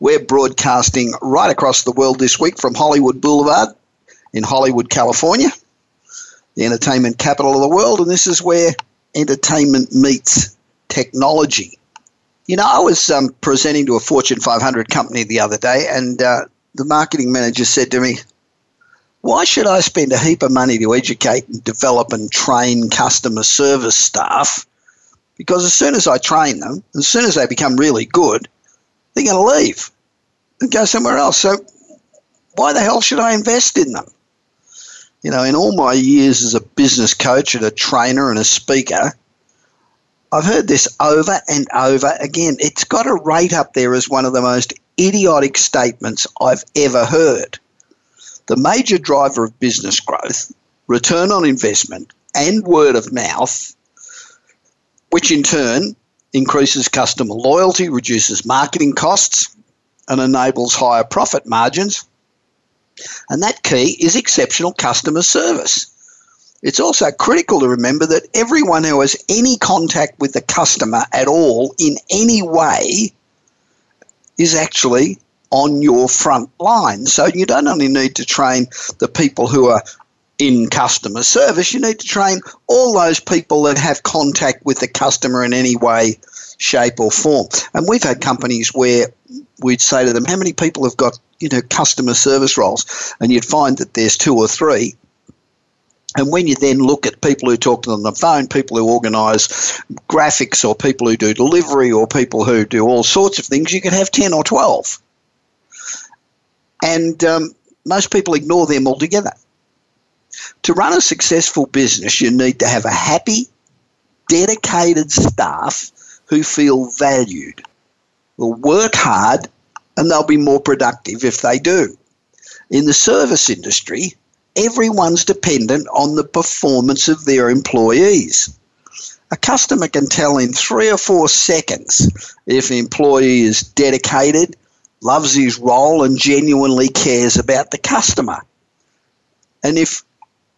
We're broadcasting right across the world this week from Hollywood Boulevard in Hollywood, California, the entertainment capital of the world, and this is where entertainment meets technology. You know, I was um, presenting to a Fortune 500 company the other day, and uh, the marketing manager said to me, Why should I spend a heap of money to educate and develop and train customer service staff? Because as soon as I train them, as soon as they become really good, they're going to leave and go somewhere else. So why the hell should I invest in them? You know, in all my years as a business coach and a trainer and a speaker, I've heard this over and over again. It's got a rate up there as one of the most idiotic statements I've ever heard. The major driver of business growth, return on investment, and word of mouth, which in turn increases customer loyalty, reduces marketing costs, and enables higher profit margins. And that key is exceptional customer service. It's also critical to remember that everyone who has any contact with the customer at all in any way is actually on your front line. So you don't only need to train the people who are in customer service, you need to train all those people that have contact with the customer in any way, shape, or form. And we've had companies where we'd say to them, How many people have got, you know, customer service roles? And you'd find that there's two or three. And when you then look at people who talk to them on the phone, people who organise graphics, or people who do delivery, or people who do all sorts of things, you could have 10 or 12. And um, most people ignore them altogether. To run a successful business, you need to have a happy, dedicated staff who feel valued, will work hard, and they'll be more productive if they do. In the service industry, everyone's dependent on the performance of their employees. A customer can tell in three or four seconds if an employee is dedicated, loves his role, and genuinely cares about the customer. And if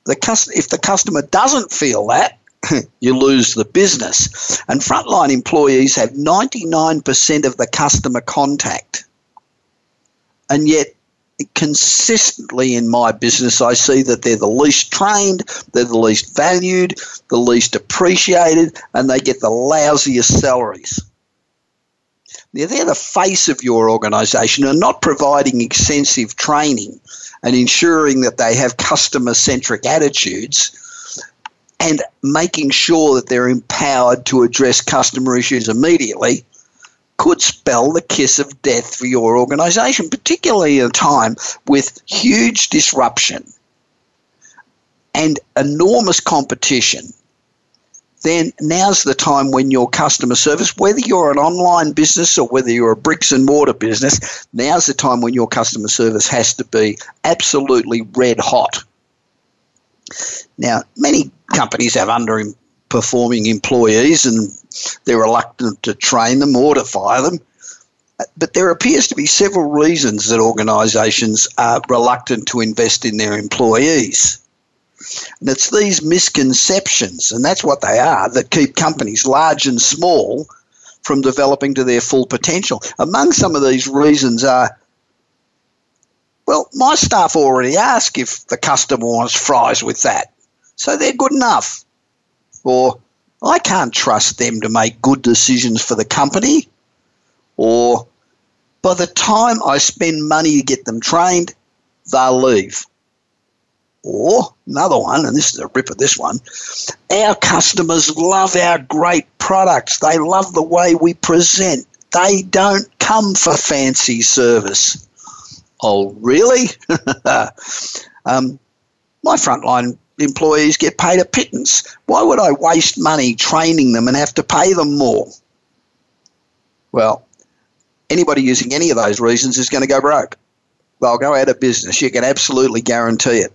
the if the customer doesn't feel that, you lose the business. And frontline employees have 99% of the customer contact. And yet, consistently in my business, I see that they're the least trained, they're the least valued, the least appreciated, and they get the lousiest salaries. They're the face of your organization and not providing extensive training and ensuring that they have customer centric attitudes and making sure that they're empowered to address customer issues immediately could spell the kiss of death for your organization, particularly at a time with huge disruption and enormous competition. Then now's the time when your customer service, whether you're an online business or whether you're a bricks and mortar business, now's the time when your customer service has to be absolutely red hot. Now, many companies have underperforming employees and they're reluctant to train them or to fire them. But there appears to be several reasons that organisations are reluctant to invest in their employees. And it's these misconceptions, and that's what they are, that keep companies, large and small, from developing to their full potential. Among some of these reasons are well, my staff already ask if the customer wants fries with that. So they're good enough. Or I can't trust them to make good decisions for the company. Or by the time I spend money to get them trained, they'll leave. Or another one, and this is a rip of this one our customers love our great products. They love the way we present. They don't come for fancy service. Oh, really? um, my frontline employees get paid a pittance. Why would I waste money training them and have to pay them more? Well, anybody using any of those reasons is going to go broke. They'll go out of business. You can absolutely guarantee it.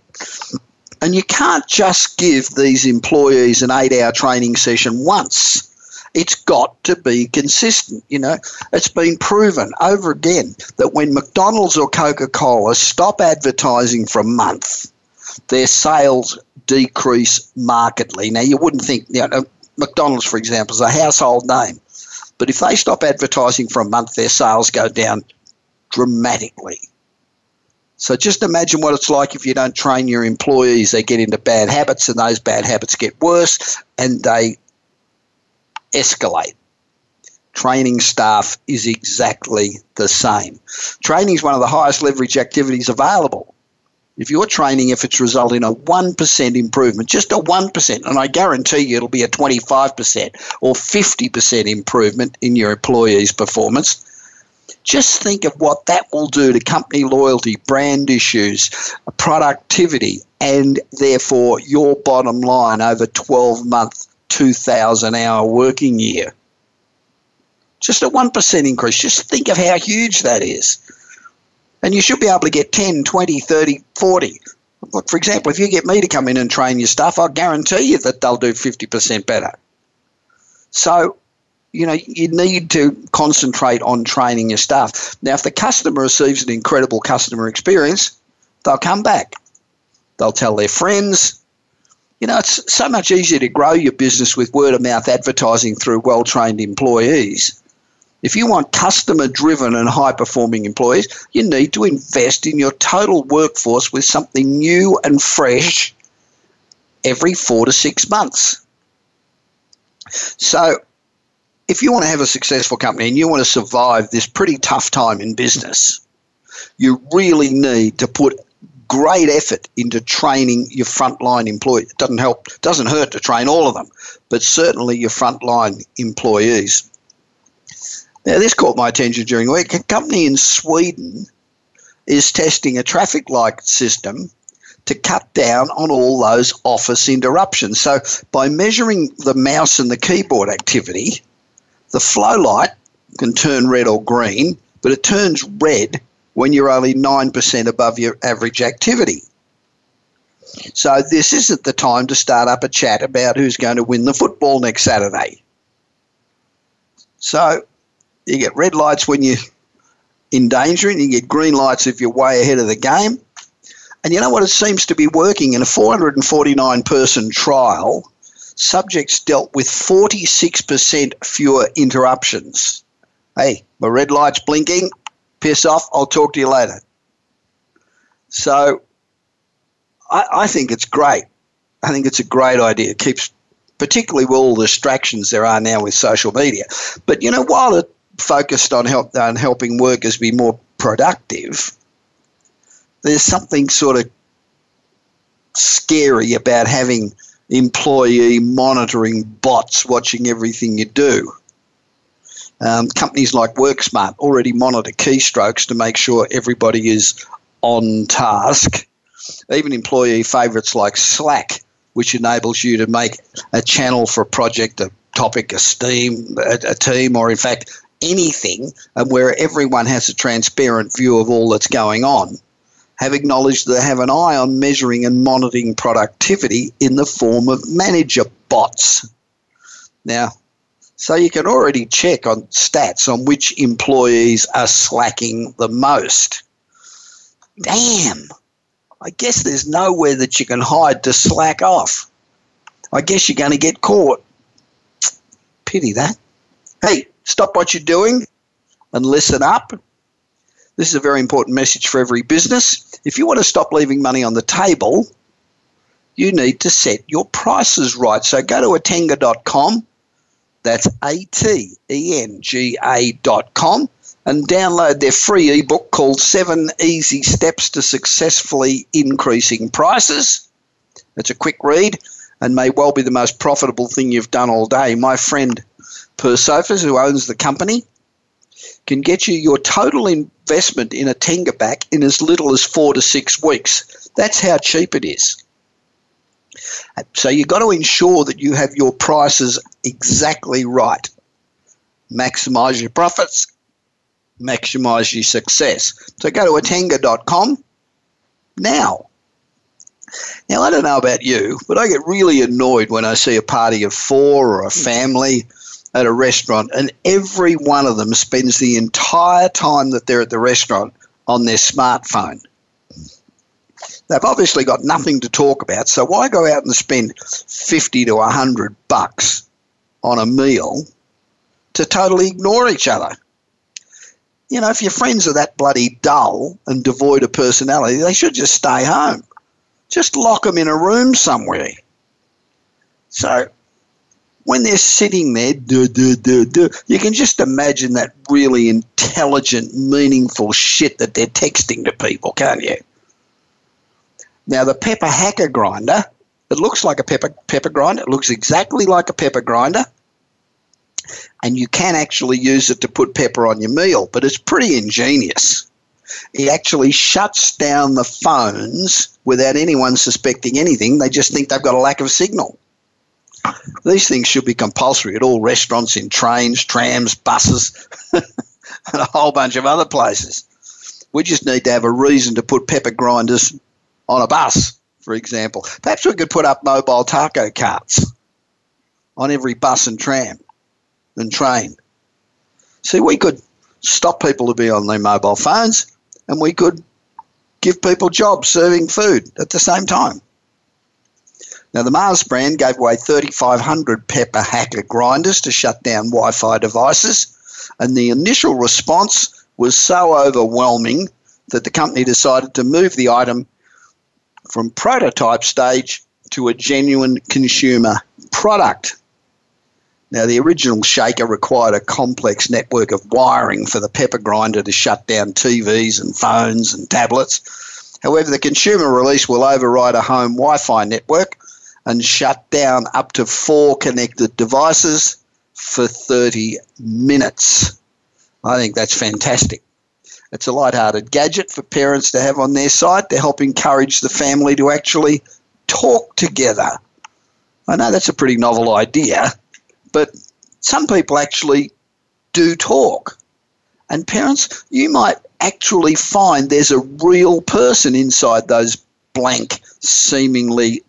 And you can't just give these employees an eight hour training session once. It's got to be consistent. You know, it's been proven over again that when McDonald's or Coca Cola stop advertising for a month, their sales decrease markedly. Now, you wouldn't think, you know, McDonald's, for example, is a household name. But if they stop advertising for a month, their sales go down dramatically. So just imagine what it's like if you don't train your employees. They get into bad habits, and those bad habits get worse, and they escalate. Training staff is exactly the same. Training is one of the highest leverage activities available. If your training efforts result in a 1% improvement, just a 1%, and I guarantee you it'll be a 25% or 50% improvement in your employees' performance, just think of what that will do to company loyalty, brand issues, productivity, and therefore your bottom line over 12 month, 2,000 hour working year. Just a 1% increase. Just think of how huge that is. And you should be able to get 10, 20, 30, 40. Look, for example, if you get me to come in and train your staff, I'll guarantee you that they'll do 50% better. So, you know, you need to concentrate on training your staff. Now, if the customer receives an incredible customer experience, they'll come back. They'll tell their friends. You know, it's so much easier to grow your business with word of mouth advertising through well trained employees if you want customer driven and high performing employees, you need to invest in your total workforce with something new and fresh every four to six months. So, if you want to have a successful company and you want to survive this pretty tough time in business, you really need to put great effort into training your frontline employees. It doesn't help, doesn't hurt to train all of them, but certainly your frontline employees. Now, this caught my attention during the week. A company in Sweden is testing a traffic light system to cut down on all those office interruptions. So, by measuring the mouse and the keyboard activity, the flow light can turn red or green, but it turns red when you're only 9% above your average activity. So, this isn't the time to start up a chat about who's going to win the football next Saturday. So, you get red lights when you're endangering, you get green lights if you're way ahead of the game. And you know what? It seems to be working in a 449 person trial. Subjects dealt with 46% fewer interruptions. Hey, my red light's blinking. Piss off. I'll talk to you later. So I, I think it's great. I think it's a great idea. It keeps, particularly with all the distractions there are now with social media. But you know, while it focused on help on helping workers be more productive, there's something sort of scary about having employee monitoring bots watching everything you do. Um, companies like WorkSmart already monitor keystrokes to make sure everybody is on task. Even employee favorites like Slack, which enables you to make a channel for a project, a topic, a steam, a, a team, or in fact anything and where everyone has a transparent view of all that's going on, have acknowledged they have an eye on measuring and monitoring productivity in the form of manager bots. Now, so you can already check on stats on which employees are slacking the most. Damn, I guess there's nowhere that you can hide to slack off. I guess you're going to get caught. Pity that. Hey, stop what you're doing and listen up. This is a very important message for every business. If you want to stop leaving money on the table, you need to set your prices right. So go to atenga.com, that's A T E N G A.com, and download their free ebook called Seven Easy Steps to Successfully Increasing Prices. It's a quick read and may well be the most profitable thing you've done all day. My friend Per Sjofors, who owns the company, can get you your total investment in Atenga back in as little as four to six weeks. That's how cheap it is. So you've got to ensure that you have your prices exactly right. Maximize your profits, maximize your success. So go to atenga.com now. Now, I don't know about you, but I get really annoyed when I see a party of four or a hmm. family at a restaurant and every one of them spends the entire time that they're at the restaurant on their smartphone. They've obviously got nothing to talk about, so why go out and spend 50 to 100 bucks on a meal to totally ignore each other? You know, if your friends are that bloody dull and devoid of personality, they should just stay home. Just lock them in a room somewhere. So when they're sitting there, duh, duh, duh, duh, you can just imagine that really intelligent, meaningful shit that they're texting to people, can't you? Now, the pepper hacker grinder, it looks like a pepper, pepper grinder. It looks exactly like a pepper grinder. And you can actually use it to put pepper on your meal, but it's pretty ingenious. It actually shuts down the phones without anyone suspecting anything. They just think they've got a lack of signal. These things should be compulsory at all restaurants, in trains, trams, buses, and a whole bunch of other places. We just need to have a reason to put pepper grinders on a bus, for example. Perhaps we could put up mobile taco carts on every bus and tram and train. See, we could stop people to be on their mobile phones and we could give people jobs serving food at the same time. Now, the Mars brand gave away 3,500 pepper hacker grinders to shut down Wi Fi devices, and the initial response was so overwhelming that the company decided to move the item from prototype stage to a genuine consumer product. Now, the original shaker required a complex network of wiring for the pepper grinder to shut down TVs and phones and tablets. However, the consumer release will override a home Wi Fi network and shut down up to four connected devices for 30 minutes. I think that's fantastic. It's a light-hearted gadget for parents to have on their side to help encourage the family to actually talk together. I know that's a pretty novel idea, but some people actually do talk. And parents, you might actually find there's a real person inside those blank, seemingly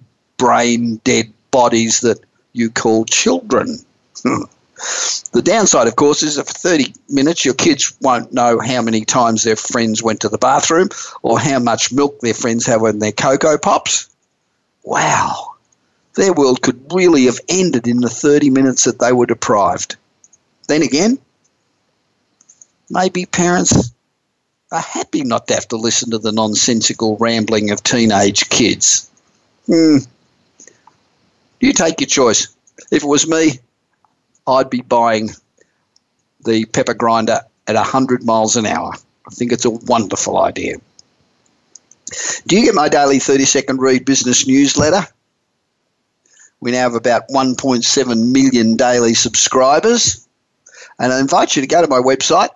brain dead bodies that you call children. the downside, of course, is that for 30 minutes your kids won't know how many times their friends went to the bathroom or how much milk their friends have in their Coco Pops. Wow. Their world could really have ended in the 30 minutes that they were deprived. Then again, maybe parents are happy not to have to listen to the nonsensical rambling of teenage kids. Hmm, you take your choice. If it was me, I'd be buying the pepper grinder at 100 miles an hour. I think it's a wonderful idea. Do you get my daily 30 second read business newsletter? We now have about 1.7 million daily subscribers. And I invite you to go to my website,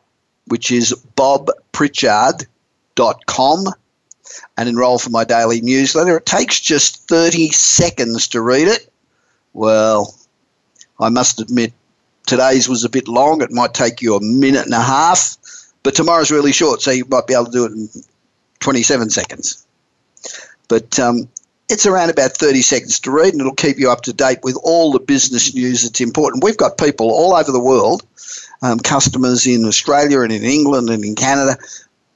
which is bobpritchard.com, and enroll for my daily newsletter. It takes just 30 seconds to read it. Well, I must admit, today's was a bit long. It might take you a minute and a half, but tomorrow's really short, so you might be able to do it in 27 seconds. But um, it's around about 30 seconds to read, and it'll keep you up to date with all the business news that's important. We've got people all over the world, um, customers in Australia and in England and in Canada,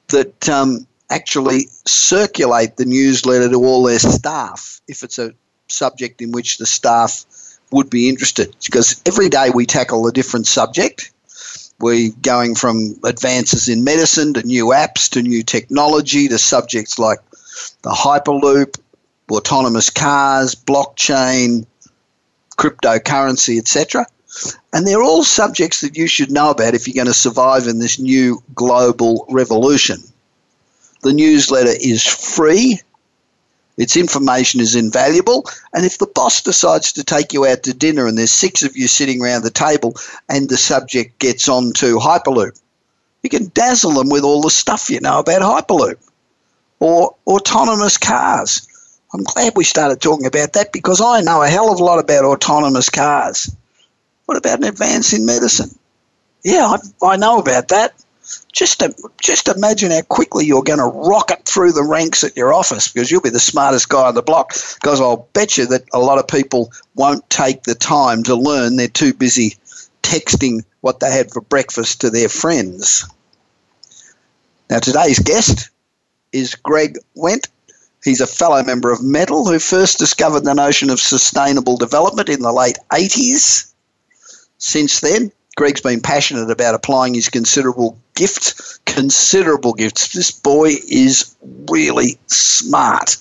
that um, actually circulate the newsletter to all their staff if it's a subject in which the staff would be interested because every day we tackle a different subject. We're going from advances in medicine to new apps to new technology to subjects like the Hyperloop, autonomous cars, blockchain, cryptocurrency, etc. And they're all subjects that you should know about if you're going to survive in this new global revolution. The newsletter is free its information is invaluable. And if the boss decides to take you out to dinner and there's six of you sitting around the table and the subject gets on to Hyperloop, you can dazzle them with all the stuff you know about Hyperloop or autonomous cars. I'm glad we started talking about that because I know a hell of a lot about autonomous cars. What about an advance in medicine? Yeah, I, I know about that. Just just imagine how quickly you're going to rocket through the ranks at your office because you'll be the smartest guy on the block. Because I'll bet you that a lot of people won't take the time to learn. They're too busy texting what they had for breakfast to their friends. Now, today's guest is Greg Wendt. He's a fellow member of Mettle who first discovered the notion of sustainable development in the late 80s. Since then, Greg's been passionate about applying his considerable gifts, considerable gifts. This boy is really smart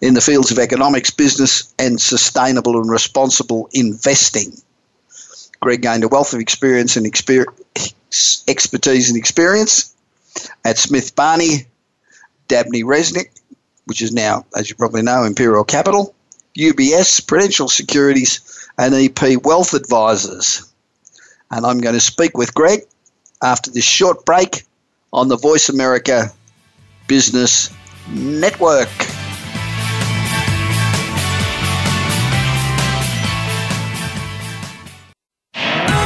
in the fields of economics, business, and sustainable and responsible investing. Greg gained a wealth of experience and exper- expertise and experience at Smith Barney, Dabney Resnick, which is now, as you probably know, Imperial Capital, UBS, Prudential Securities, and EP Wealth Advisors. And I'm going to speak with Greg after this short break on the Voice America Business Network.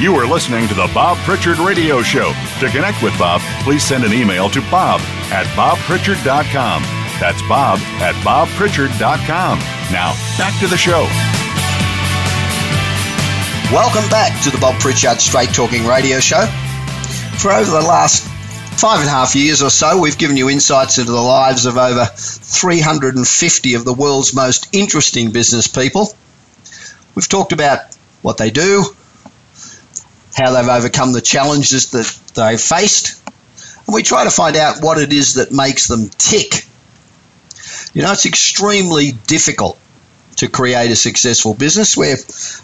You are listening to the Bob Pritchard Radio Show. To connect with Bob, please send an email to bob at bobpritchard.com. That's bob at bobpritchard.com. Now, back to the show. Welcome back to the Bob Pritchard Straight Talking Radio Show. For over the last five and a half years or so, we've given you insights into the lives of over 350 of the world's most interesting business people. We've talked about what they do, how they've overcome the challenges that they've faced, and we try to find out what it is that makes them tick. You know, it's extremely difficult to create a successful business. We're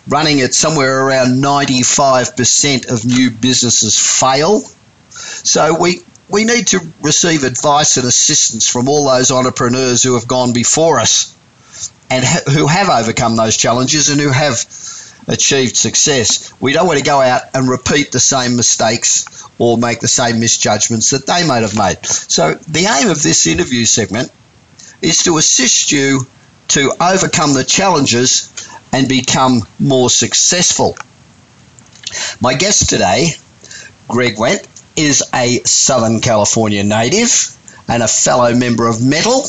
running at somewhere around 95% of new businesses fail. So we we need to receive advice and assistance from all those entrepreneurs who have gone before us and ha- who have overcome those challenges and who have achieved success. We don't want to go out and repeat the same mistakes or make the same misjudgments that they might have made. So, the aim of this interview segment is to assist you to overcome the challenges and become more successful. My guest today, Greg Wendt, is a Southern California native and a fellow member of Metal.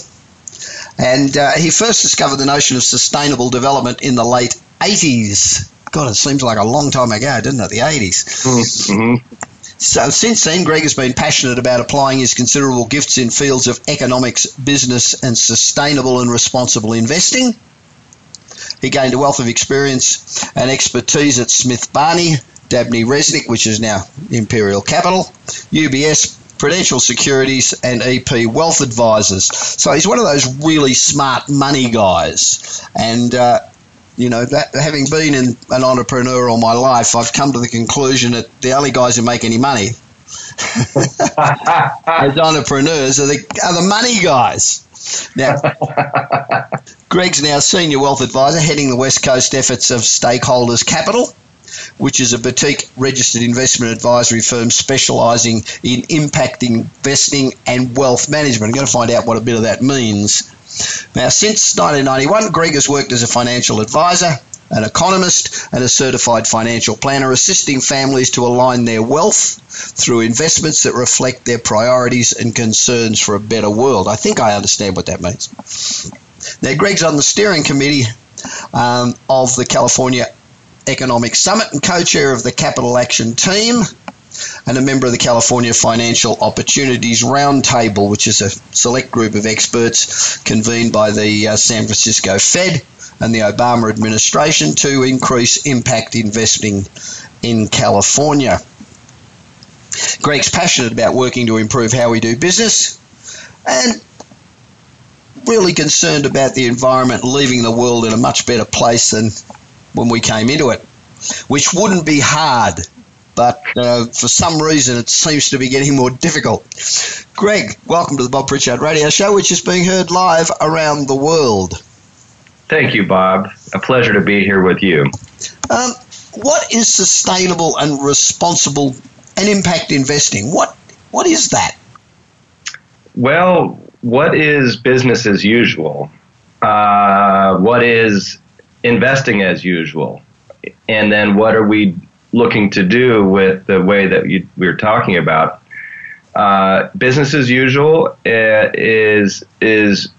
And uh, he first discovered the notion of sustainable development in the late 80s. God, it seems like a long time ago, didn't it? The 80s. Mm-hmm. So since then, Greg has been passionate about applying his considerable gifts in fields of economics, business, and sustainable and responsible investing. He gained a wealth of experience and expertise at Smith Barney, Dabney Resnick, which is now Imperial Capital, UBS, Prudential Securities, and EP Wealth Advisors. So he's one of those really smart money guys. And uh, you know, that, having been in, an entrepreneur all my life, I've come to the conclusion that the only guys who make any money as entrepreneurs are the, are the money guys. Now, Greg's now senior wealth advisor, heading the West Coast efforts of Stakeholders Capital, which is a boutique registered investment advisory firm specialising in impact investing and wealth management. I'm going to find out what a bit of that means now, since 1991, Greg has worked as a financial advisor, an economist, and a certified financial planner, assisting families to align their wealth through investments that reflect their priorities and concerns for a better world. I think I understand what that means. Now, Greg's on the steering committee um, of the California Economic Summit and co chair of the Capital Action Team and a member of the California Financial Opportunities Roundtable, which is a select group of experts convened by the uh, San Francisco Fed and the Obama administration to increase impact investing in California. Greg's passionate about working to improve how we do business and really concerned about the environment, leaving the world in a much better place than when we came into it, which wouldn't be hard but uh, for some reason it seems to be getting more difficult. Greg, welcome to the Bob Pritchard Radio Show, which is being heard live around the world. Thank you, Bob. A pleasure to be here with you. Um, what is sustainable and responsible and impact investing? What what is that? Well, what is business as usual? Uh, what is investing as usual? And then what are we looking to do with the way that you, we are talking about. Uh, business as usual uh, is is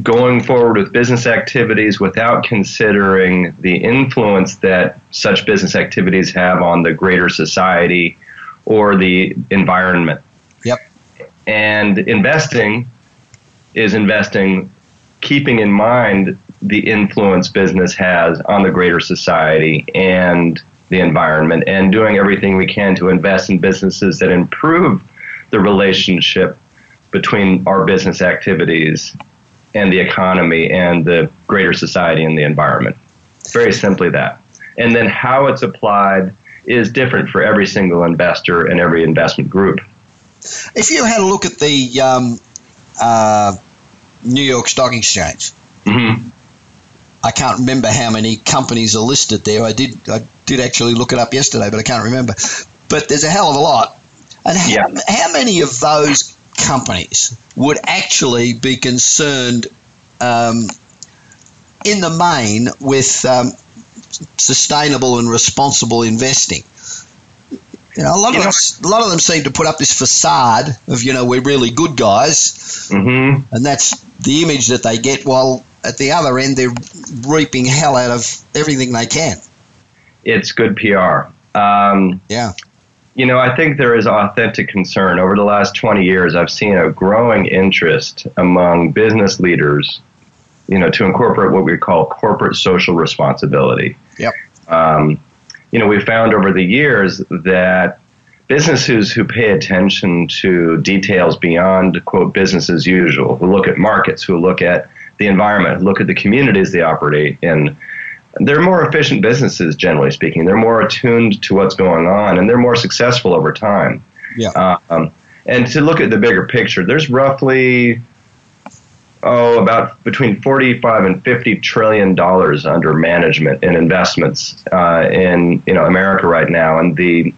going forward with business activities without considering the influence that such business activities have on the greater society or the environment. Yep. And investing is investing keeping in mind the influence business has on the greater society and the environment and doing everything we can to invest in businesses that improve the relationship between our business activities and the economy and the greater society and the environment. Very simply that. And then how it's applied is different for every single investor and every investment group. If you had a look at the um, uh, New York Stock Exchange, mm-hmm. I can't remember how many companies are listed there. I did I did actually look it up yesterday, but I can't remember. But there's a hell of a lot. And how, yeah. how many of those companies would actually be concerned um, in the main with um, sustainable and responsible investing? You know, a lot you of know, them, a lot of them seem to put up this facade of you know we're really good guys, mm-hmm. and that's the image that they get. While at the other end, they're reaping hell out of everything they can. It's good PR. Um, yeah. You know, I think there is authentic concern. Over the last 20 years, I've seen a growing interest among business leaders, you know, to incorporate what we call corporate social responsibility. Yep. Um, you know, we found over the years that businesses who pay attention to details beyond, quote, business as usual, who look at markets, who look at the environment, look at the communities they operate in. They're more efficient businesses, generally speaking. They're more attuned to what's going on, and they're more successful over time. Yeah. Um, and to look at the bigger picture, there's roughly oh about between 45 and 50 trillion dollars under management and investments uh, in you know America right now, and the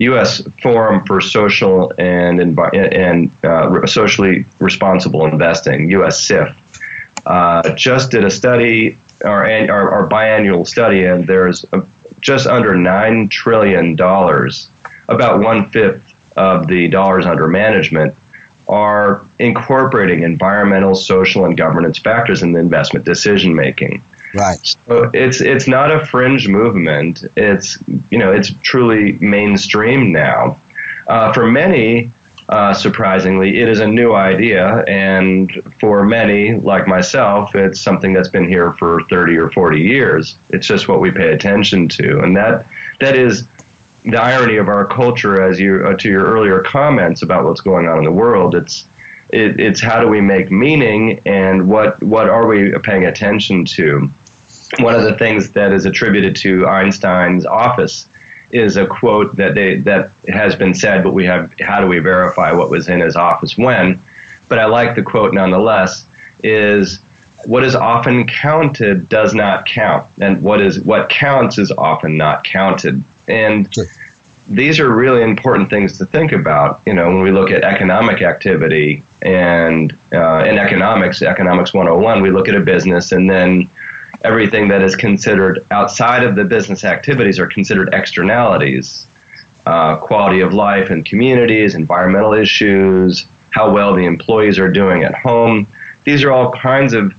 U.S. Forum for Social and and uh, Socially Responsible Investing U.S. (USSIF) uh, just did a study, our, our, our biannual study, and there's a, just under $9 trillion, about one fifth of the dollars under management are incorporating environmental, social, and governance factors in the investment decision making. Right. So it's it's not a fringe movement. It's you know it's truly mainstream now. Uh, for many, uh, surprisingly, it is a new idea, and for many, like myself, it's something that's been here for 30 or 40 years. It's just what we pay attention to, and that that is the irony of our culture. As you uh, to your earlier comments about what's going on in the world, it's it, it's how do we make meaning, and what what are we paying attention to? One of the things that is attributed to Einstein's office is a quote that they that has been said, but we have how do we verify what was in his office when? But I like the quote nonetheless. Is what is often counted does not count, and what is what counts is often not counted. And sure. these are really important things to think about. You know, when we look at economic activity and uh, in economics, economics 101, we look at a business and then everything that is considered outside of the business activities are considered externalities. Uh, quality of life and communities, environmental issues, how well the employees are doing at home. These are all kinds of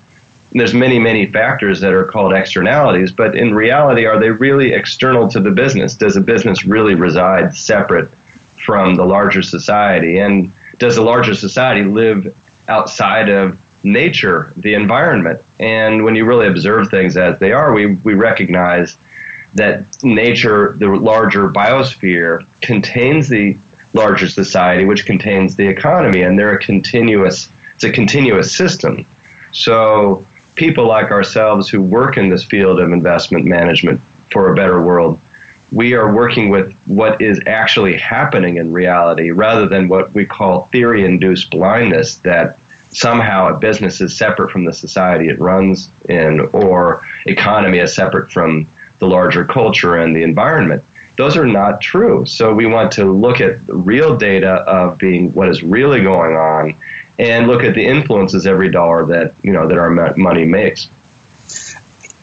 there's many many factors that are called externalities but in reality are they really external to the business? Does a business really reside separate from the larger society? And does the larger society live outside of nature the environment. And when you really observe things as they are we, we recognize that nature the larger biosphere contains the larger society which contains the economy and they're a continuous it's a continuous system. So people like ourselves who work in this field of investment management for a better world, we are working with what is actually happening in reality rather than what we call theory induced blindness that somehow a business is separate from the society it runs in or economy is separate from the larger culture and the environment. Those are not true. So we want to look at real data of being what is really going on and look at the influences every dollar that you know that our money makes.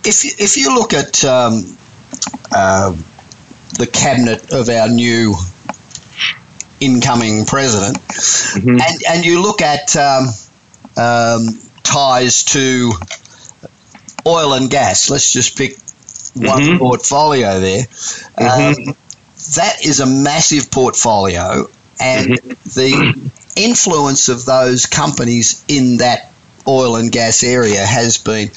If if you look at um, uh, the cabinet of our new incoming president, mm-hmm. and and you look at um, um, ties to oil and gas. Let's just pick one mm-hmm. portfolio there. Mm-hmm. Um, that is a massive portfolio, and mm-hmm. the influence of those companies in that oil and gas area has been,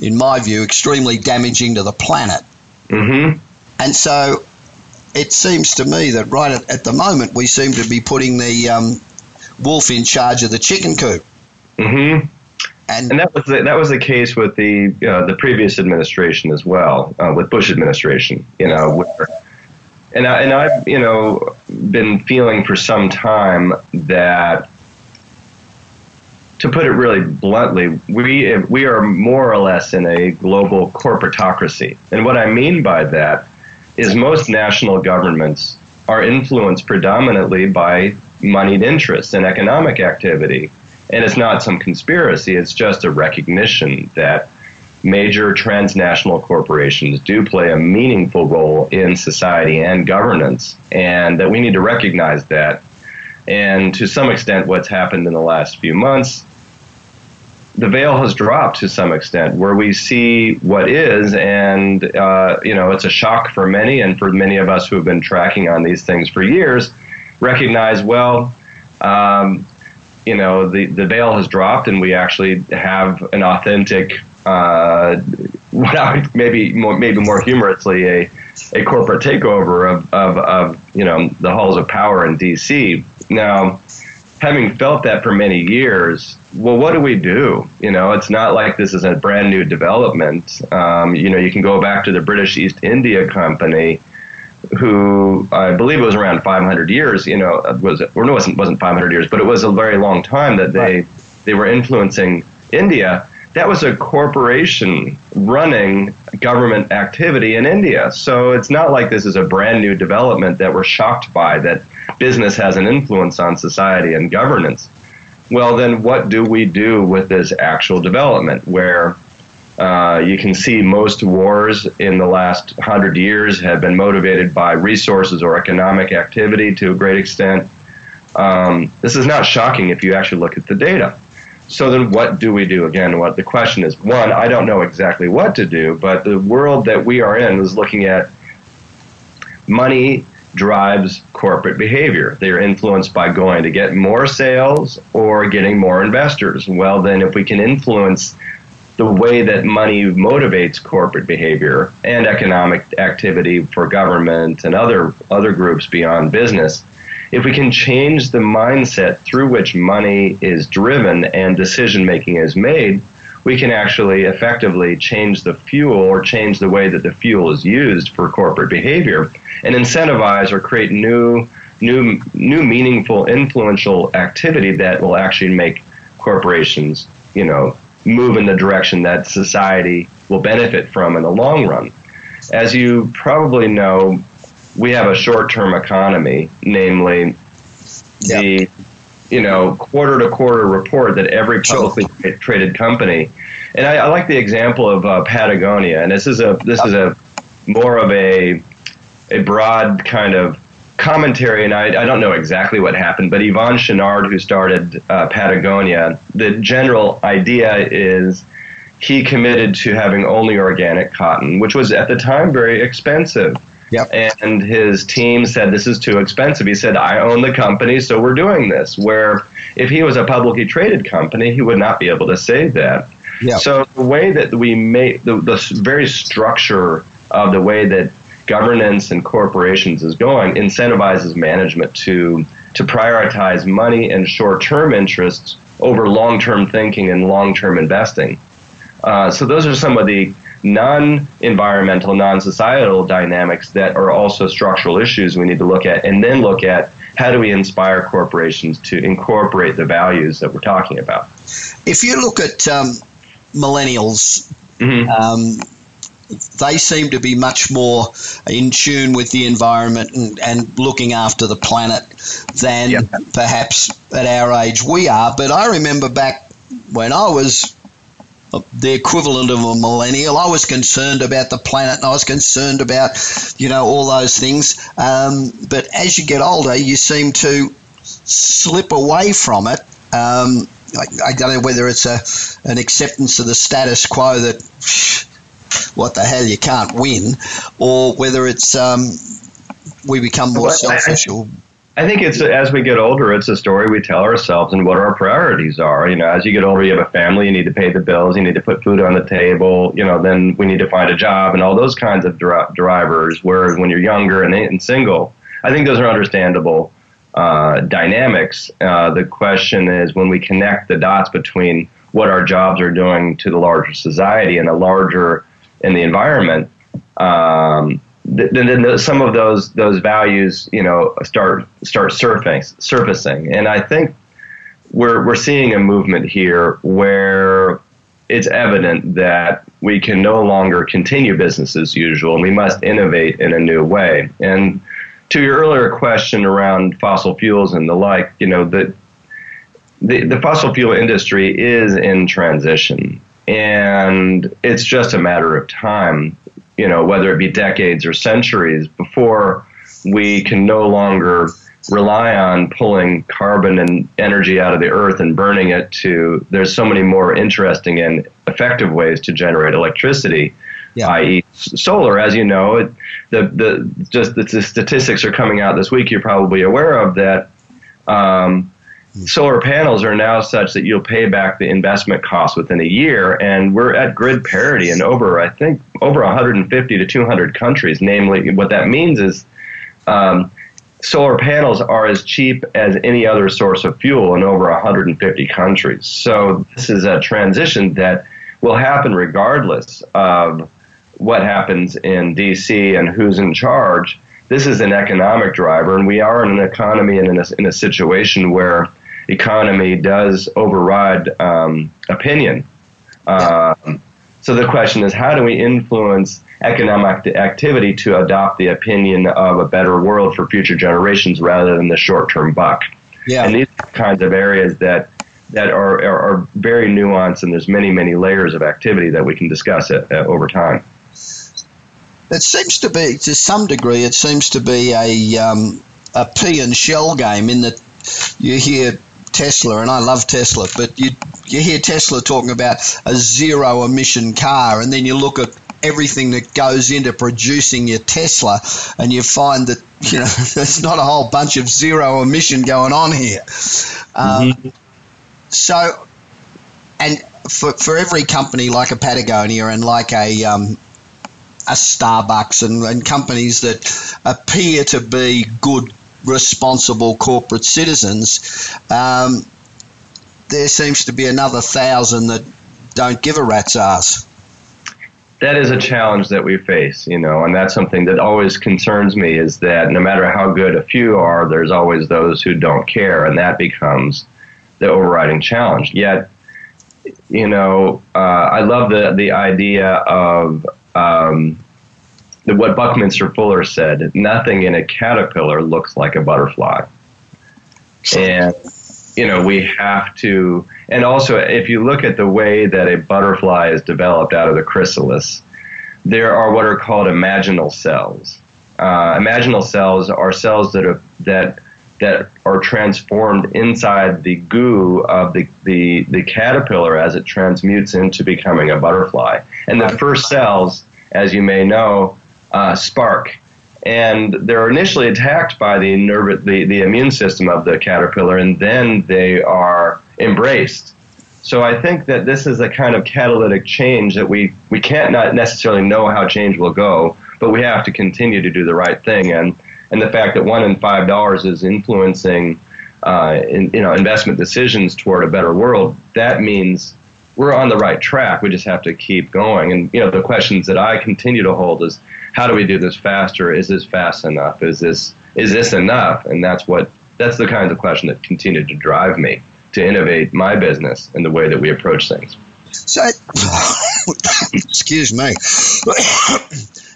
in my view, extremely damaging to the planet. Mm-hmm. And so it seems to me that right at, at the moment we seem to be putting the um, wolf in charge of the chicken coop. Mm-hmm. And, and, that was the, that was the case with the uh, the previous administration as well, uh, with Bush administration. You know, where and I, and I've you know been feeling for some time that to put it really bluntly, we we are more or less in a global corporatocracy, and what I mean by that is most national governments are influenced predominantly by moneyed interests and economic activity, and it's not some conspiracy; it's just a recognition that major transnational corporations do play a meaningful role in society and governance, and that we need to recognize that. And to some extent, what's happened in the last few months, the veil has dropped to some extent, where we see what is, and uh, you know, it's a shock for many, and for many of us who have been tracking on these things for years, recognize well. Um, you know the, the veil has dropped and we actually have an authentic uh, what I would maybe more, maybe more humorously a a corporate takeover of, of, of you know the halls of power in D.C. Now, having felt that for many years, well, what do we do? You know, it's not like this is a brand new development. Um, you know, you can go back to the British East India Company, who I believe it was around 500 years. You know, uh, was it, or no, it wasn't wasn't 500 years, but it was a very long time that they right. they were influencing India that was a corporation running government activity in India. So it's not like this is a brand new development that we're shocked by that business has an influence on society and governance. Well, then what do we do with this actual development where uh, you can see most wars in the last hundred years have been motivated by resources or economic activity to a great extent. Um, this is not shocking if you actually look at the data. So then, what do we do? Again, what the question is: one, I don't know exactly what to do, but the world that we are in is looking at money drives corporate behavior. They are influenced by going to get more sales or getting more investors. Well, then, if we can influence the way that money motivates corporate behavior and economic activity for government and other other groups beyond business, if we can change the mindset through which money is driven and decision making is made, we can actually effectively change the fuel or change the way that the fuel is used for corporate behavior and incentivize or create new new new meaningful influential activity that will actually make corporations you know move in the direction that society will benefit from in the long run as you probably know we have a short-term economy, namely the you know quarter to quarter report that every publicly sure. traded company. And I, I, like the example of uh, Patagonia, and this is a this is a more of a a broad kind of commentary, and I, I don't know exactly what happened, but Yvon Chouinard, who started uh, Patagonia, the general idea is he committed to having only organic cotton, which was at the time very expensive. Yep. And his team said, This is too expensive. He said, I own the company, so we're doing this. Where if he was a publicly traded company, he would not be able to say that. Yep. So the way that we make the, the very structure of the way that governance and corporations is going incentivizes management to to prioritize money and short-term interests over long-term thinking and long-term investing. Uh, so those are some of the non-environmental, non-societal dynamics that are also structural issues we need to look at, and then look at how do we inspire corporations to incorporate the values that we're talking about. If you look at um, millennials, mm-hmm. um, they seem to be much more in tune with the environment and, and looking after the planet than yep. perhaps at our age we are. But I remember back when I was the equivalent of a millennial. I was concerned about the planet and I was concerned about, you know, all those things. Um, but as you get older, you seem to slip away from it. Um, I, I, don't know whether it's a an acceptance of the status quo that what the hell you can't win, or whether it's um, we become more well, selfish. I, or I think it's as we get older, it's a story we tell ourselves and what our priorities are. You know, as you get older, you have a family, you need to pay the bills, you need to put food on the table. You know, then we need to find a job and all those kinds of dri- drivers. Whereas when you're younger and, and single, I think those are understandable uh, dynamics. Uh, the question is when we connect the dots between what our jobs are doing to the larger society and a larger in the environment, um, then, then some of those those values, you know, start start surfacing surfacing, and I think we're we're seeing a movement here where it's evident that we can no longer continue business as usual, and we must innovate in a new way. And to your earlier question around fossil fuels and the like, you know, the the, the fossil fuel industry is in transition and it's just a matter of time, you know, whether it be decades or centuries before we can no longer rely on pulling carbon and energy out of the earth and burning it to there's so many more interesting and effective ways to generate electricity yeah. i.e. solar as you know it, the, the just the, the, statistics are coming out this week you're probably aware of that um, solar panels are now such that you'll pay back the investment cost within a year and we're at grid parity in over i think over 150 to 200 countries. Namely what that means is um, solar panels are as cheap as any other source of fuel in over 150 countries. So this is a transition that will happen regardless of what happens in dc and who's in charge. This is an economic driver and we are in an economy and in a, in a situation where economy does override um, opinion. Um, so the question is, how do we influence economic activity to adopt the opinion of a better world for future generations rather than the short-term buck? Yeah. And these are kinds of areas that that are, are, are very nuanced, and there's many, many layers of activity that we can discuss it, uh, over time. It seems to be, to some degree, it seems to be a um, a pea and shell game in that you hear Tesla, and I love Tesla, but you you hear Tesla talking about a zero emission car, and then you look at everything that goes into producing your Tesla, and you find that you know there's not a whole bunch of zero emission going on here. Um, mm-hmm. So, and for for every company like a Patagonia and like a um, a Starbucks and, and companies that appear to be good responsible corporate citizens, um, there seems to be another thousand that don't give a rat's ass. That is a challenge that we face, you know, and that's something that always concerns me is that no matter how good a few are, there's always those who don't care, and that becomes the overriding challenge. Yet, you know, uh, I love the the idea of um, what Buckminster Fuller said, nothing in a caterpillar looks like a butterfly. And, you know, we have to, and also if you look at the way that a butterfly is developed out of the chrysalis, there are what are called imaginal cells. Uh, imaginal cells are cells that are, that that are transformed inside the goo of the, the, the caterpillar as it transmutes into becoming a butterfly. And the first cells, as you may know, uh, spark. And they're initially attacked by the, the, the immune system of the caterpillar, and then they are embraced. So I think that this is a kind of catalytic change that we, we can't not necessarily know how change will go, but we have to continue to do the right thing. And, and the fact that one in five dollars is influencing uh, in, you know investment decisions toward a better world, that means we're on the right track. We just have to keep going. And you know the questions that I continue to hold is how do we do this faster? Is this fast enough? Is this is this enough? And that's what that's the kinds of question that continue to drive me to innovate my business in the way that we approach things. So, excuse me.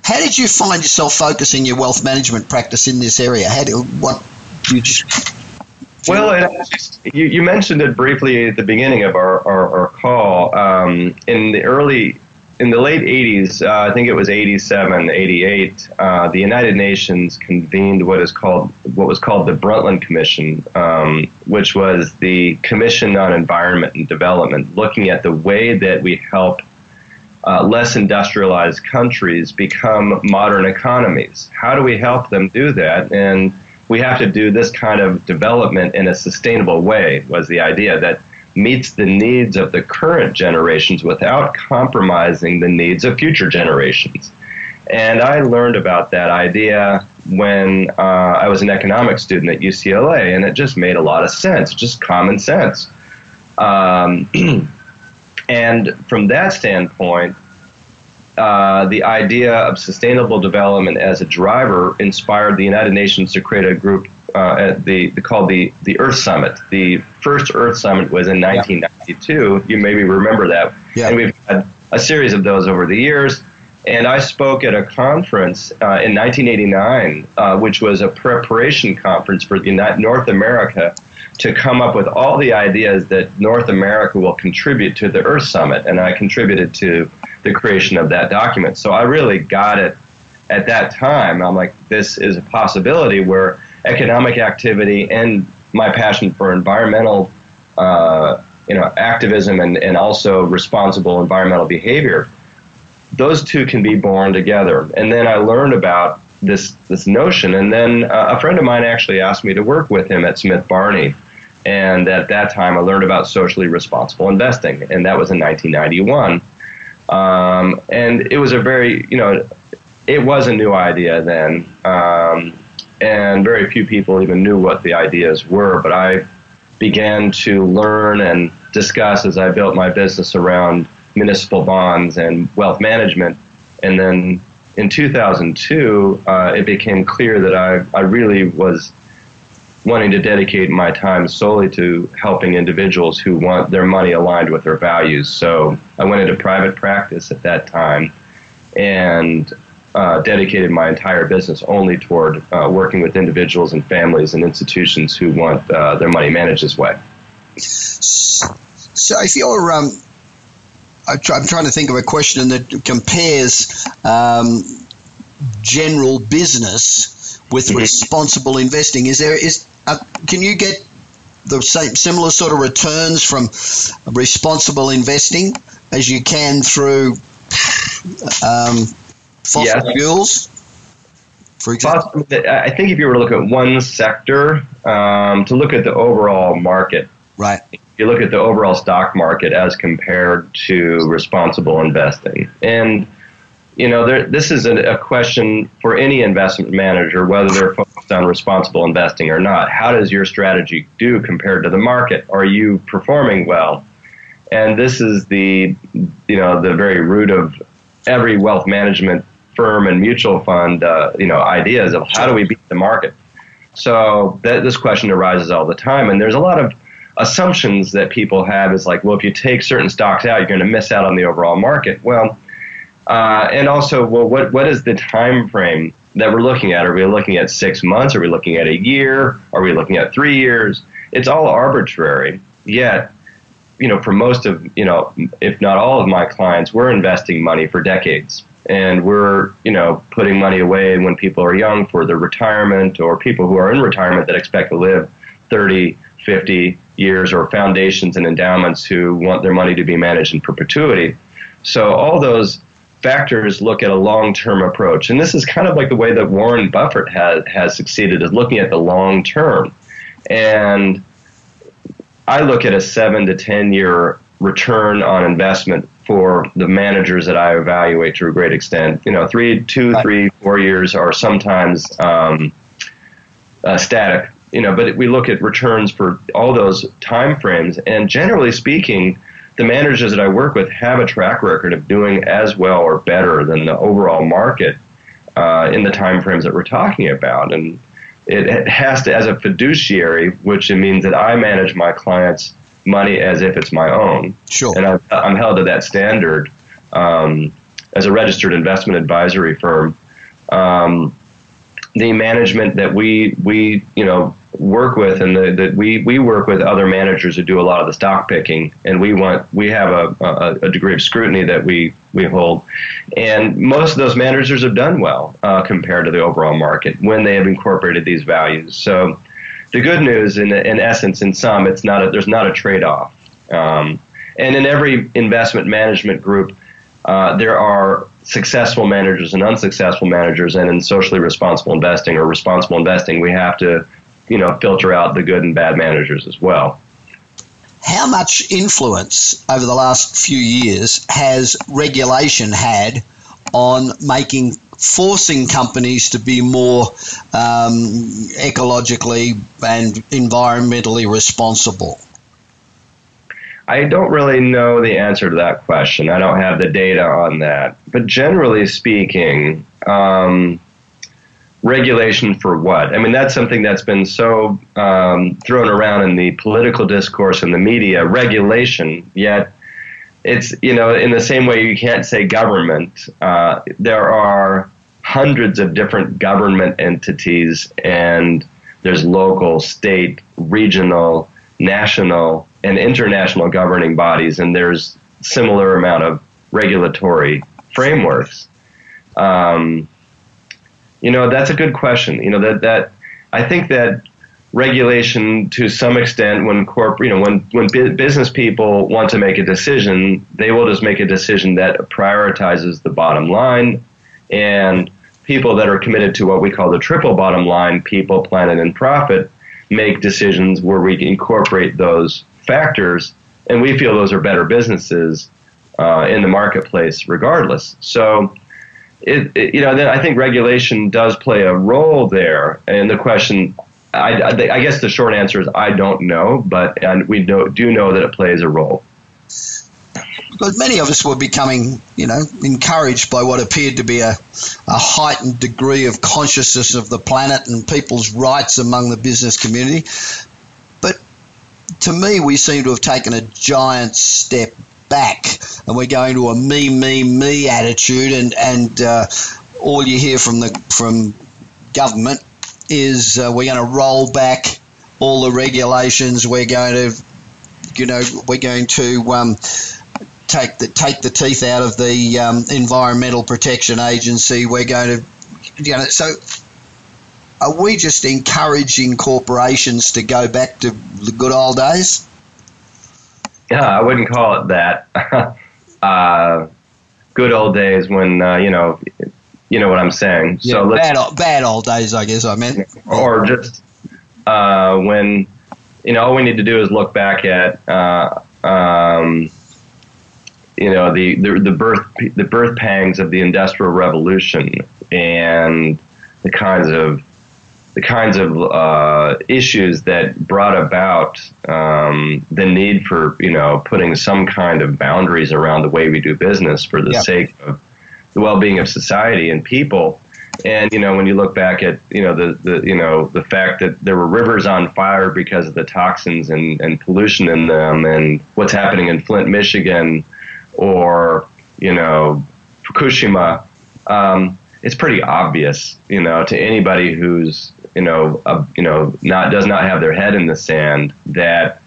How did you find yourself focusing your wealth management practice in this area? How do what you just well, it, you, you mentioned it briefly at the beginning of our, our, our call. Um, in the early, in the late 80s, uh, I think it was 87, 88, uh, the United Nations convened what is called what was called the Brundtland Commission, um, which was the Commission on Environment and Development, looking at the way that we help uh, less industrialized countries become modern economies. How do we help them do that? And we have to do this kind of development in a sustainable way, was the idea that meets the needs of the current generations without compromising the needs of future generations. And I learned about that idea when uh, I was an economics student at UCLA, and it just made a lot of sense, just common sense. Um, And from that standpoint, uh, the idea of sustainable development as a driver inspired the United Nations to create a group uh, the, the, called the, the Earth Summit. The first Earth Summit was in 1992. Yeah. You maybe remember that. Yeah. And we've had a series of those over the years. And I spoke at a conference uh, in 1989, uh, which was a preparation conference for the North America to come up with all the ideas that North America will contribute to the Earth Summit, and I contributed to the creation of that document. So I really got it at that time. I'm like, this is a possibility where economic activity and my passion for environmental, uh, you know, activism and, and also responsible environmental behavior, those two can be born together. And then I learned about this this notion, and then uh, a friend of mine actually asked me to work with him at Smith Barney and at that time, I learned about socially responsible investing, and that was in 1991. Um, and it was a very, you know, it was a new idea then, um, and very few people even knew what the ideas were. But I began to learn and discuss as I built my business around municipal bonds and wealth management. And then in 2002, uh, it became clear that I, I really was wanting to dedicate my time solely to helping individuals who want their money aligned with their values. So I went into private practice at that time and uh, dedicated my entire business only toward uh, working with individuals and families and institutions who want uh, their money managed this way. So if you're, um, I'm, trying to think of a question that compares um, general business with mm-hmm. responsible investing. Is there is uh, can you get the same similar sort of returns from responsible investing as you can through um, fossil yes. fuels? For example, I think if you were to look at one sector, um, to look at the overall market, right? If you look at the overall stock market as compared to responsible investing, and you know, there, this is a, a, question for any investment manager, whether they're focused on responsible investing or not. How does your strategy do compared to the market? Are you performing well? And this is the, you know, the very root of every wealth management firm and mutual fund, uh, you know, ideas of how do we beat the market. So that, this question arises all the time, and there's a lot of assumptions that people have. Is like, well, if you take certain stocks out, you're going to miss out on the overall market. Well uh, and also, well, what what is the time frame that we're looking at? Are we looking at six months? Are we looking at a year? Are we looking at three years? It's all arbitrary. Yet, you know, for most of you know, if not all of my clients, we're investing money for decades, and we're you know putting money away when people are young for their retirement or people who are in retirement that expect to live 30 50 years or foundations and endowments who want their money to be managed in perpetuity. So all those factors look at a long-term approach. And this is kind of like the way that warren buffett has, has succeeded is looking at the long term. And i look at a seven to ten year return on investment for the managers that I evaluate to a great extent. You know, three, two, three, four years are sometimes um, uh, static. You know, but we look at returns for all those time frames, and generally speaking, the managers that I work with have a track record of doing as well or better than the overall market uh, in the time frames that we're talking about. And it has to, as a fiduciary, which it means that I manage my clients' money as if it's my own. Sure. And I'm, I'm held to that standard um, as a registered investment advisory firm. Um, the management that we we you know work with and that we we work with other managers who do a lot of the stock picking and we want we have a, a, a degree of scrutiny that we we hold and most of those managers have done well uh, compared to the overall market when they have incorporated these values so the good news, in, in essence, in some, it's not a, there's not a trade off. Um, and in every investment management group, uh, there are successful managers and unsuccessful managers. And in socially responsible investing or responsible investing, we have to, you know, filter out the good and bad managers as well. How much influence over the last few years has regulation had on making forcing companies to be more um, ecologically and environmentally responsible? I don't really know the answer to that question. I don't have the data on that. But generally speaking, um, regulation for what? I mean, that's something that's been so um, thrown around in the political discourse and the media. Regulation, yet it's you know in the same way you can't say government. Uh, there are hundreds of different government entities, and there's local, state, regional, national, and international governing bodies, and there's similar amount of regulatory frameworks. Um, you know, that's a good question. You know that that I think that regulation to some extent when corp you know when when business people want to make a decision they will just make a decision that prioritizes the bottom line. And people that are committed to what we call the triple bottom line people planet and profit make decisions where we incorporate those factors. And we feel those are better businesses uh, in the marketplace regardless. So it, it, you know then I think regulation does play a role there. And the question I, I, guess the short answer is I don't know, but and we do, do know that it plays a role. Because many of us were becoming, you know, encouraged by what appeared to be a, a heightened degree of consciousness of the planet and people's rights among the business community. But to me, we seem to have taken a giant step back, and we're going to a me, me, me attitude, and and uh, all you hear from the from government is uh, we're going to roll back all the regulations. We're going to, you know, we're going to um, take the take the teeth out of the um, Environmental Protection Agency. We're going to, you know, so are we just encouraging corporations to go back to the good old days? Yeah, I wouldn't call it that. uh, good old days when uh, you know you know what I'm saying. Yeah, so bad, bad old days, I guess I meant. Or just uh, when you know all we need to do is look back at uh, um, you know the, the the birth the birth pangs of the industrial revolution and the kinds of the kinds of uh, issues that brought about um, the need for you know putting some kind of boundaries around the way we do business for the sake of the well-being of society and people. And you know, when you look back at you know the, the you know the fact that there were rivers on fire because of the toxins and, and pollution in them, and what's happening in Flint, Michigan, or you know Fukushima, um, it's pretty obvious, you know, to anybody who's you know a, you know not does not have their head in the sand that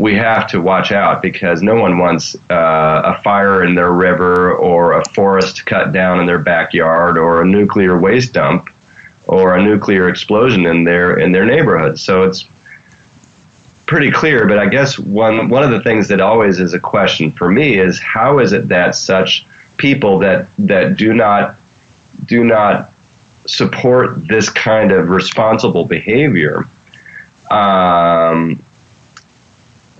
we have to watch out because no one wants uh, a fire in their river or a forest cut down in their backyard or a nuclear waste dump or a nuclear explosion in their in their neighborhood. So it's pretty clear. But I guess one one of the things that always is a question for me is how is it that such people that that do not do not support this kind of responsible behavior um,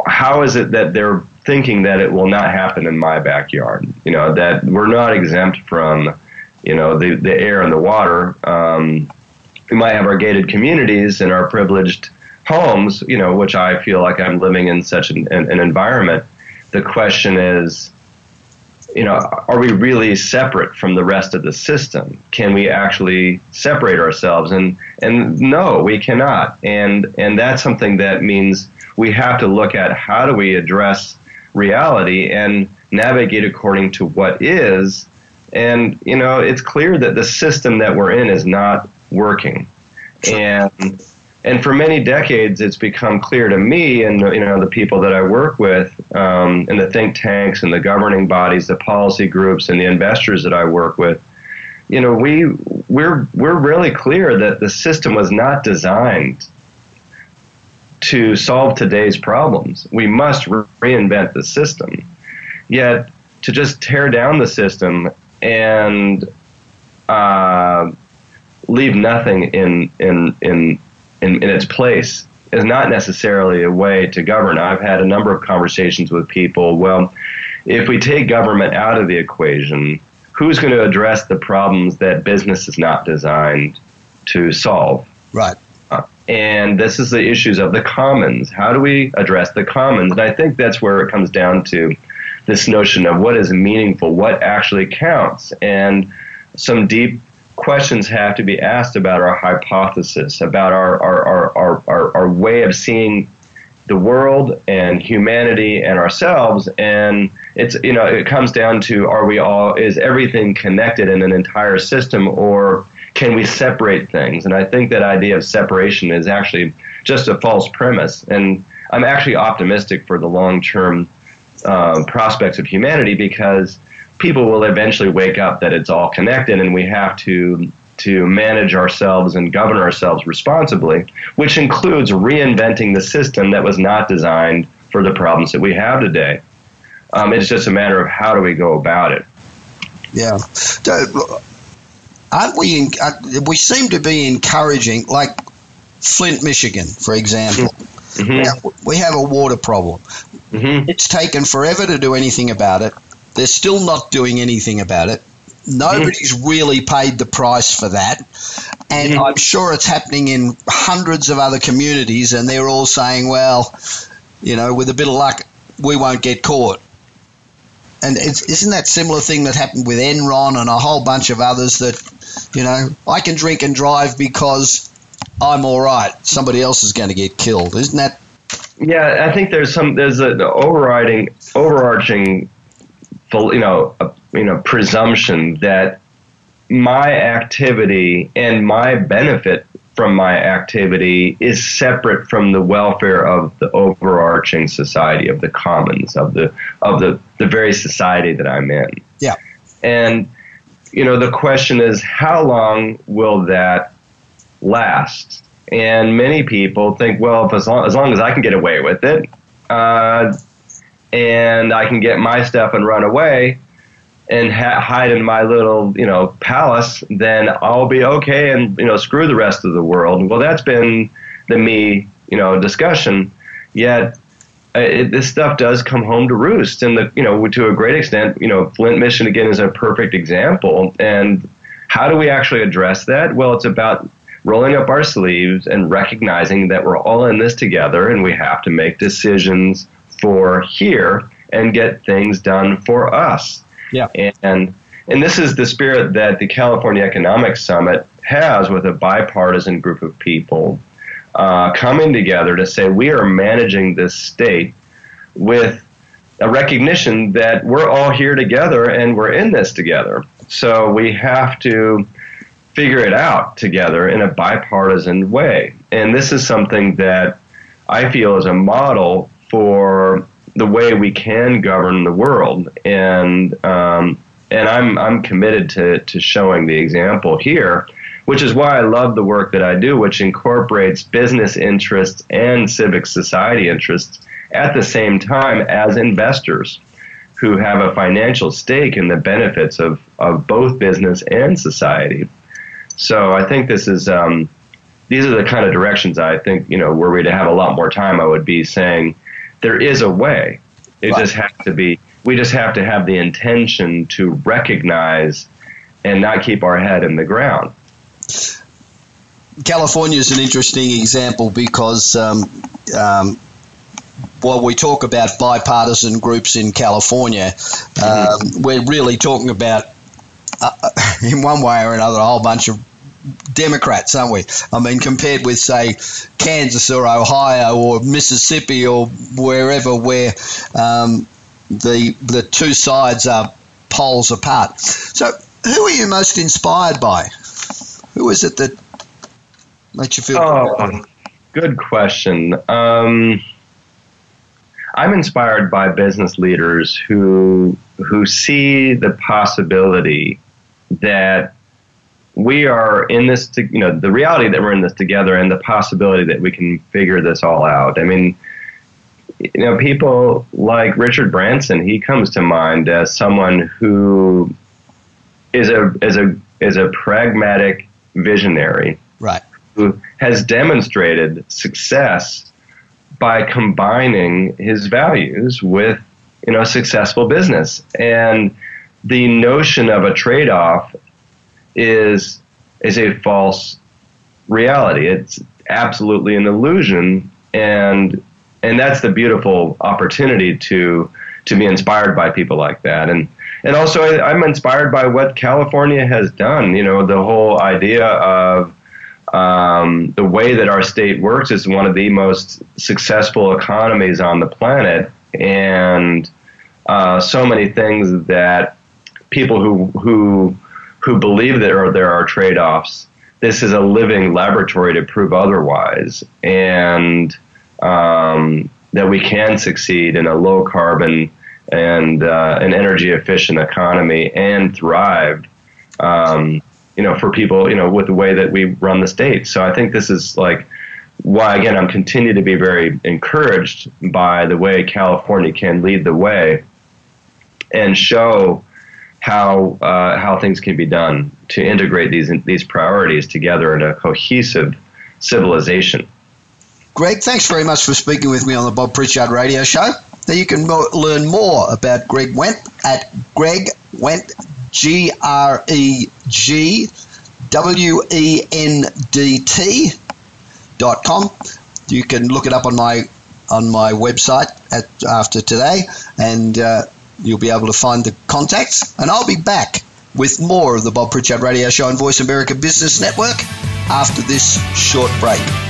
how is it that they're thinking that it will not happen in my backyard? You know, that we're not exempt from, you know, the, the air and the water. Um, we might have our gated communities and our privileged homes, you know, which I feel like I'm living in such an, an, an environment. The question is, you know, are we really separate from the rest of the system? Can we actually separate ourselves? And and no, we cannot. And and that's something that means we have to look at how do we address reality and navigate according to what is. And, you know, it's clear that the system that we're in is not working. And and for many decades, it's become clear to me and you know the people that I work with, um, and the think tanks and the governing bodies, the policy groups, and the investors that I work with. You know, we we're we're really clear that the system was not designed to solve today's problems. We must re- reinvent the system. Yet, to just tear down the system and uh, leave nothing in, in, in, in, in its place is not necessarily a way to govern. I've had a number of conversations with people. Well, if we take government out of the equation, who's going to address the problems that business is not designed to solve? Right. And this is the issues of the commons. How do we address the commons? And I think that's where it comes down to this notion of what is meaningful, what actually counts. And some deep questions have to be asked about our hypothesis, about our, our, our, our, our, our way of seeing the world and humanity and ourselves and it's you know it comes down to are we all is everything connected in an entire system or can we separate things? And I think that idea of separation is actually just a false premise. And I'm actually optimistic for the long term uh, prospects of humanity because people will eventually wake up that it's all connected and we have to to manage ourselves and govern ourselves responsibly, which includes reinventing the system that was not designed for the problems that we have today. Um, it's just a matter of how do we go about it. Yeah aren't we? In, uh, we seem to be encouraging, like Flint, Michigan, for example. Mm-hmm. We, have, we, have, a water problem. Mm-hmm. It's taken forever to do anything about it. They're still not doing anything about it. Nobody's mm-hmm. really paid the price for that. And mm-hmm. I'm sure it's happening in hundreds of other communities, and they're all saying, well, you know, with a bit of luck, we won't get caught. And isn't that similar thing that happened with Enron and a whole bunch of others that you know, I can drink and drive because I'm all right. Somebody else is going to get killed. Isn't that? Yeah, I think there's some there's an overriding overarching, you know, you know, presumption that my activity and my benefit from my activity is separate from the welfare of the overarching society of the commons of the of the the very society that I'm in. Yeah. And you know, the question is how long will that last? And many people think, well, if as long as, long as I can get away with it, uh, and I can get my stuff and run away and ha- hide in my little, you know, palace, then I'll be okay and, you know, screw the rest of the world. Well, that's been the me, you know, discussion. Yet Uh, it, this stuff does come home to roost. And the you know to a great extent, you know, Flint, Michigan again is a perfect example. And how do we actually address that? Well, it's about rolling up our sleeves and recognizing that we're all in this together, and we have to make decisions for here and get things done for us. Yeah. And and this is the spirit that the California Economic Summit has with a bipartisan group of people uh, coming together to say we are managing this state with a recognition that we're all here together and we're in this together. So we have to figure it out together in a bipartisan way. And this is something that I feel is a model for the way we can govern the world, and um, and I'm I'm committed to to showing the example here, which is why I love the work that I do, which incorporates business interests and civic society interests at the same time as investors who have a financial stake in the benefits of, of both business and society. So I think this is um, these are the kind of directions I think you know were we to have a lot more time, I would be saying there is a way. It just has to be. We just have to have the intention to recognize and not keep our head in the ground. California is an interesting example because um, um, while we talk about bipartisan groups in California, mm-hmm. um, we're really talking about, uh, in one way or another, a whole bunch of Democrats, aren't we? I mean, compared with, say, Kansas or Ohio or Mississippi or wherever, where um, the the two sides are poles apart. So, who are you most inspired by? Who is it that makes you feel? Oh, good question. Um, I'm inspired by business leaders who who see the possibility that we are in this, to, you know, the reality that we're in this together and the possibility that we can figure this all out. I mean, you know, people like Richard Branson, he comes to mind as someone who is a is a is a pragmatic visionary, right? Who has demonstrated success by combining his values with you know successful business and the notion of a trade-off is is a false reality. It's absolutely an illusion, and and that's the beautiful opportunity to to be inspired by people like that. And and also I, am inspired by what California has done. You know, the whole idea of um, the way that our state works is one of the most successful economies on the planet, and uh, so many things that people who who who believe there are, there are trade offs. This is a living laboratory to prove otherwise, and um, that we can succeed in a low carbon and uh, an energy efficient economy and thrive. Um, you know, for people, you know, with the way that we run the state. So I think this is like why again I'm continue to be very encouraged by the way California can lead the way and show how uh, how things can be done to integrate these these priorities together in a cohesive civilization. Greg, thanks very much for speaking with me on the Bob Pritchard Radio Show. Now you can mo- learn more about Greg Wendt at Greg Wendt G R E G W E N D T dot com. You can look it up on my on my website at, after today, and uh, You'll be able to find the contacts, and I'll be back with more of the Bob Pritchard Radio Show on Voice America Business Network after this short break.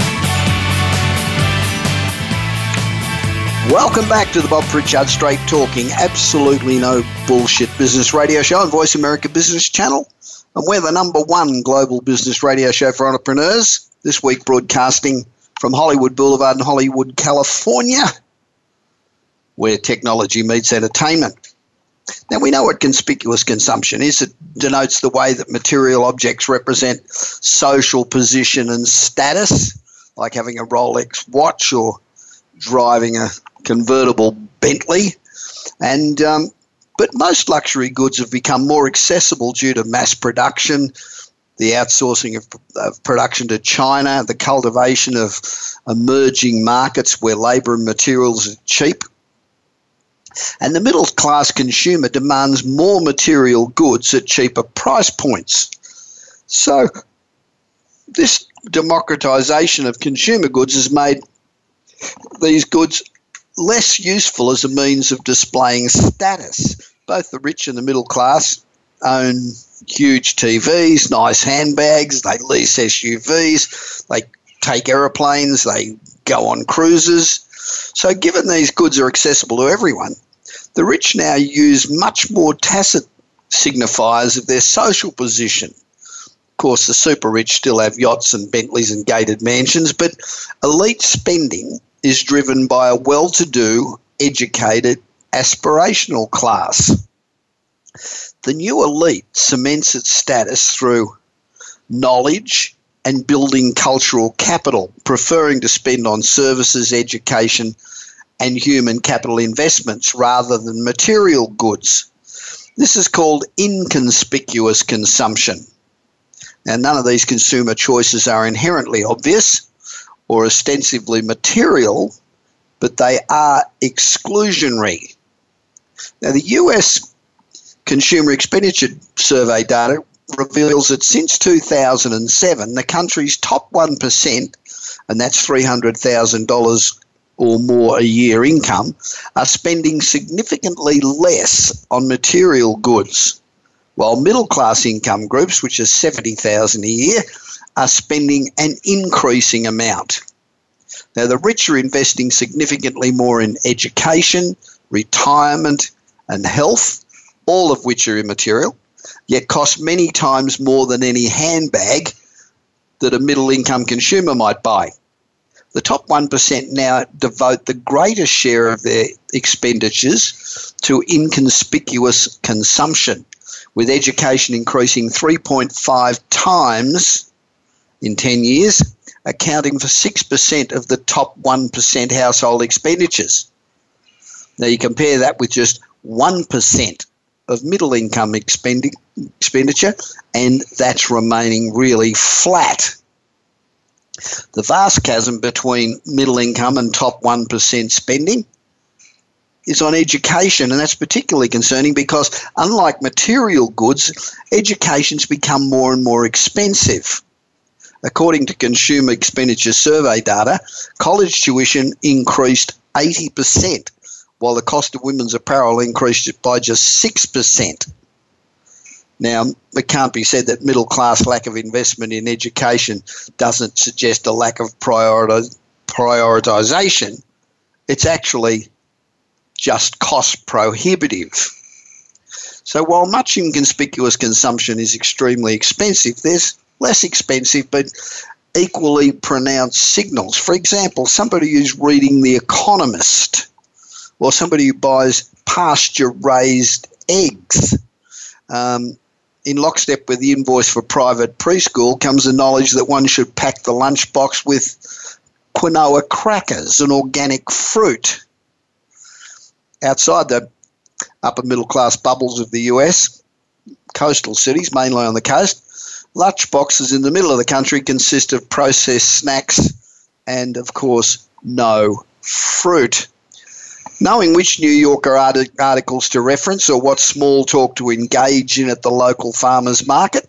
Welcome back to the Bob Pritchard Straight Talking, absolutely no bullshit business radio show on Voice America Business Channel. And we're the number one global business radio show for entrepreneurs. This week, broadcasting from Hollywood Boulevard in Hollywood, California where technology meets entertainment. Now, we know what conspicuous consumption is. It denotes the way that material objects represent social position and status, like having a Rolex watch or driving a convertible Bentley. And um, but most luxury goods have become more accessible due to mass production, the outsourcing of, of, production to China, the cultivation of emerging markets where labor and materials are cheap, and the middle class consumer demands more material goods at cheaper price points. So, this democratization of consumer goods has made these goods less useful as a means of displaying status. Both the rich and the middle class own huge TVs, nice handbags, they lease SUVs, they take aeroplanes, they go on cruises. So, given these goods are accessible to everyone, the rich now use much more tacit signifiers of their social position. Of course, the super rich still have yachts and Bentleys and gated mansions, but elite spending is driven by a well to do, educated, aspirational class. The new elite cements its status through knowledge and building cultural capital, preferring to spend on services, education, and human capital investments rather than material goods. This is called inconspicuous consumption. Now, none of these consumer choices are inherently obvious or ostensibly material, but they are exclusionary. Now, the US Consumer Expenditure Survey data reveals that since 2007, the country's top 1%, and that's $300,000 or more a year income are spending significantly less on material goods, while middle class income groups, which is 70,000 a year, are spending an increasing amount. Now, the rich are investing significantly more in education, retirement, and health, all of which are immaterial, yet cost many times more than any handbag that a middle income consumer might buy the top 1% now devote the greatest share of their expenditures to inconspicuous consumption, with education increasing 3.5 times in 10 years, accounting for 6% of the top 1% household expenditures. Now you compare that with just 1% of middle income expenditure, and that's remaining really flat the vast chasm between middle income and top 1% spending is on education, and that's particularly concerning because, unlike material goods, education's become more and more expensive. According to Consumer Expenditure Survey data, college tuition increased 80%, while the cost of women's apparel increased by just 6%. Now, it can't be said that middle class lack of investment in education doesn't suggest a lack of prioritiz- prioritization. It's actually just cost prohibitive. So, while much inconspicuous consumption is extremely expensive, there's less expensive but equally pronounced signals. For example, somebody who's reading The Economist or somebody who buys pasture raised eggs. Um, in lockstep with the invoice for private preschool comes the knowledge that one should pack the lunchbox with quinoa crackers and organic fruit. Outside the upper middle class bubbles of the US, coastal cities, mainly on the coast, lunchboxes in the middle of the country consist of processed snacks and, of course, no fruit. Knowing which New Yorker articles to reference or what small talk to engage in at the local farmers market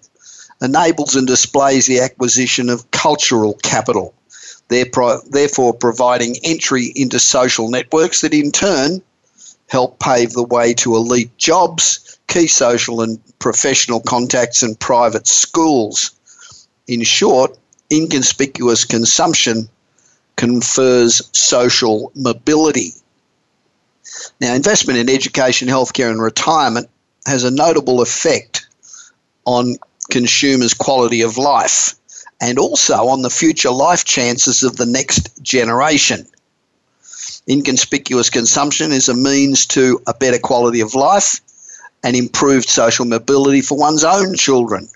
enables and displays the acquisition of cultural capital, therefore providing entry into social networks that in turn help pave the way to elite jobs, key social and professional contacts, and private schools. In short, inconspicuous consumption confers social mobility. Now, investment in education, healthcare, and retirement has a notable effect on consumers' quality of life and also on the future life chances of the next generation. Inconspicuous consumption is a means to a better quality of life and improved social mobility for one's own children,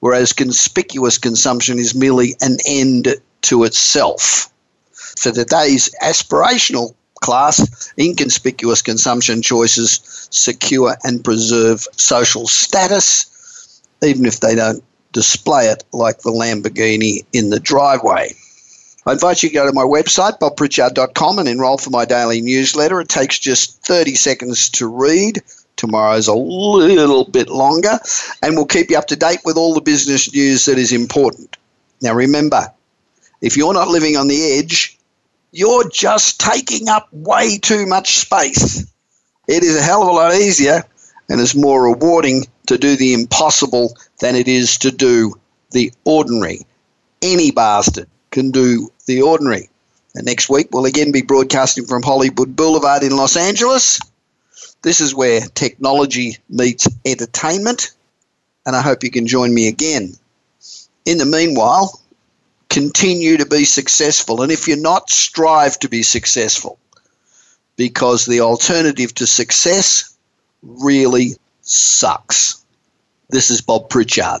whereas conspicuous consumption is merely an end to itself. For today's aspirational class, inconspicuous consumption choices secure and preserve social status, even if they don't display it like the Lamborghini in the driveway. I invite you to go to my website, bobpritchard.com, and enroll for my daily newsletter. It takes just 30 seconds to read. Tomorrow's a little bit longer, and we'll keep you up to date with all the business news that is important. Now remember, if you're not living on the edge, you're just taking up way too much space. It is a hell of a lot easier and is more rewarding to do the impossible than it is to do the ordinary. Any bastard can do the ordinary. And next week we'll again be broadcasting from Hollywood Boulevard in Los Angeles. This is where technology meets entertainment, and I hope you can join me again. In the meanwhile, continue to be successful, and if you're not, strive to be successful because the alternative to success really sucks. This is Bob Pritchard.